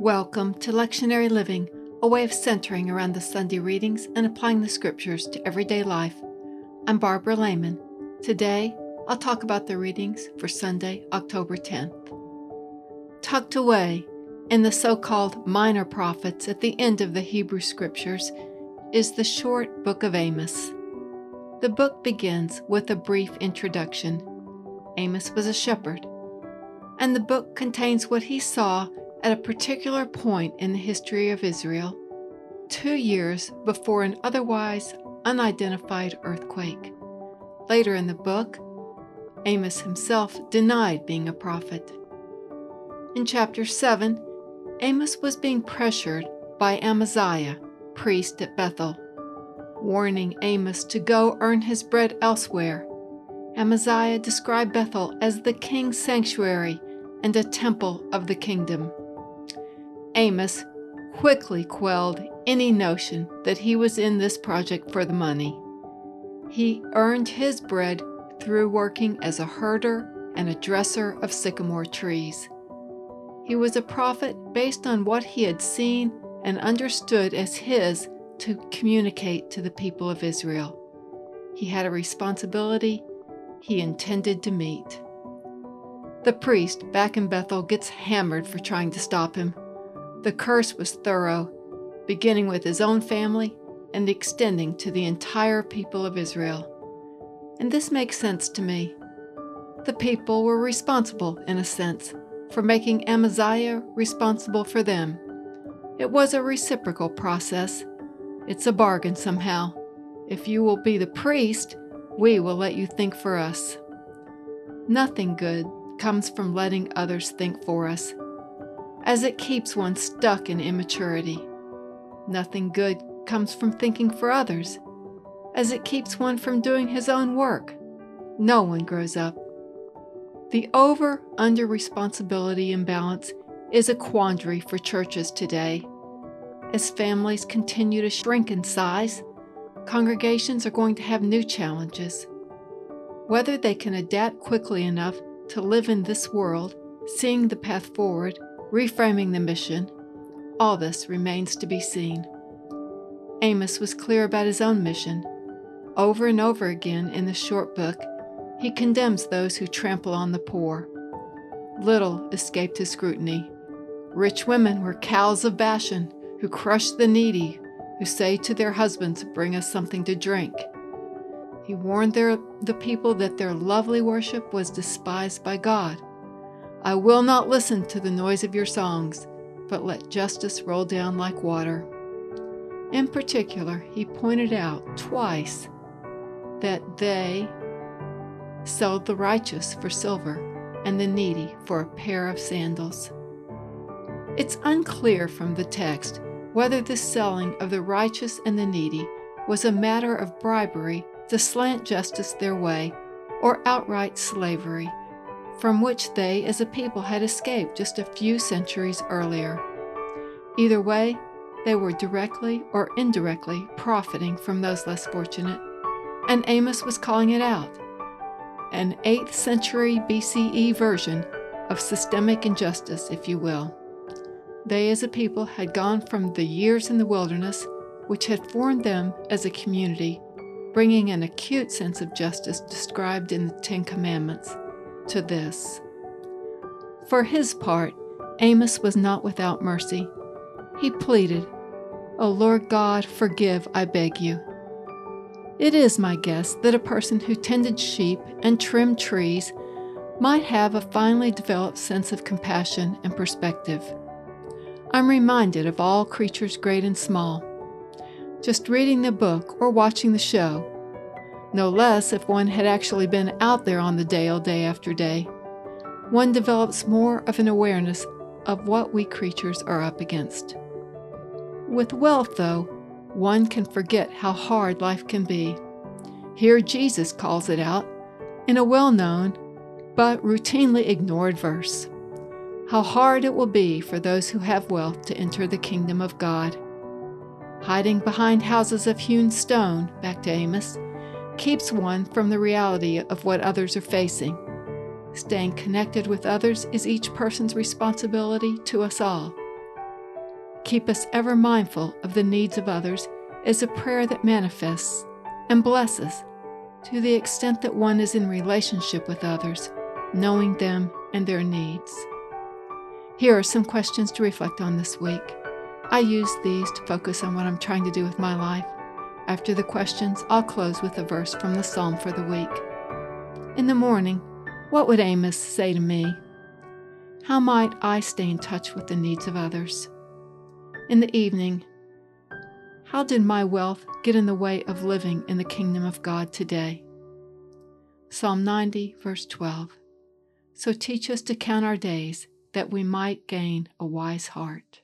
Welcome to Lectionary Living, a way of centering around the Sunday readings and applying the scriptures to everyday life. I'm Barbara Lehman. Today, I'll talk about the readings for Sunday, October 10th. Tucked away in the so called minor prophets at the end of the Hebrew scriptures is the short book of Amos. The book begins with a brief introduction. Amos was a shepherd, and the book contains what he saw at a particular point in the history of Israel, two years before an otherwise unidentified earthquake. Later in the book, Amos himself denied being a prophet. In chapter 7, Amos was being pressured by Amaziah, priest at Bethel, warning Amos to go earn his bread elsewhere. Amaziah described Bethel as the king's sanctuary and a temple of the kingdom. Amos quickly quelled any notion that he was in this project for the money. He earned his bread through working as a herder and a dresser of sycamore trees. He was a prophet based on what he had seen and understood as his to communicate to the people of Israel. He had a responsibility he intended to meet. The priest back in Bethel gets hammered for trying to stop him. The curse was thorough, beginning with his own family and extending to the entire people of Israel. And this makes sense to me. The people were responsible, in a sense, for making Amaziah responsible for them. It was a reciprocal process. It's a bargain somehow. If you will be the priest, we will let you think for us. Nothing good comes from letting others think for us as it keeps one stuck in immaturity. Nothing good comes from thinking for others, as it keeps one from doing his own work. No one grows up. The over under responsibility imbalance is a quandary for churches today. As families continue to shrink in size, congregations are going to have new challenges. Whether they can adapt quickly enough to live in this world, seeing the path forward, reframing the mission, all this remains to be seen. Amos was clear about his own mission. Over and over again in the short book, he condemns those who trample on the poor. Little escaped his scrutiny. Rich women were cows of Bashan who crush the needy, who say to their husbands, Bring us something to drink. He warned their, the people that their lovely worship was despised by God. I will not listen to the noise of your songs, but let justice roll down like water. In particular, he pointed out twice that they sold the righteous for silver and the needy for a pair of sandals. It's unclear from the text whether the selling of the righteous and the needy was a matter of bribery to slant justice their way or outright slavery from which they as a people had escaped just a few centuries earlier. Either way, they were directly or indirectly profiting from those less fortunate, and Amos was calling it out. An 8th century BCE version of systemic injustice, if you will. They as a people had gone from the years in the wilderness, which had formed them as a community, bringing an acute sense of justice described in the Ten Commandments to this. For his part, Amos was not without mercy. He pleaded, O Lord God, forgive, I beg you. It is my guess that a person who tended sheep and trimmed trees might have a finely developed sense of compassion and perspective. I'm reminded of all creatures great and small. Just reading the book or watching the show, no less if one had actually been out there on the dale oh, day after day. One develops more of an awareness of what we creatures are up against. With wealth, though, one can forget how hard life can be. Here Jesus calls it out in a well known but routinely ignored verse. How hard it will be for those who have wealth to enter the kingdom of God. Hiding behind houses of hewn stone, back to Amos, keeps one from the reality of what others are facing. Staying connected with others is each person's responsibility to us all. keep us ever mindful of the needs of others is a prayer that manifests and blesses to the extent that one is in relationship with others, knowing them and their needs. Here are some questions to reflect on this week. I use these to focus on what I'm trying to do with my life. After the questions, I'll close with a verse from the psalm for the week. In the morning, what would Amos say to me? How might I stay in touch with the needs of others? In the evening, how did my wealth get in the way of living in the kingdom of God today? Psalm 90, verse 12. So teach us to count our days that we might gain a wise heart.